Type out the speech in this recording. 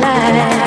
life.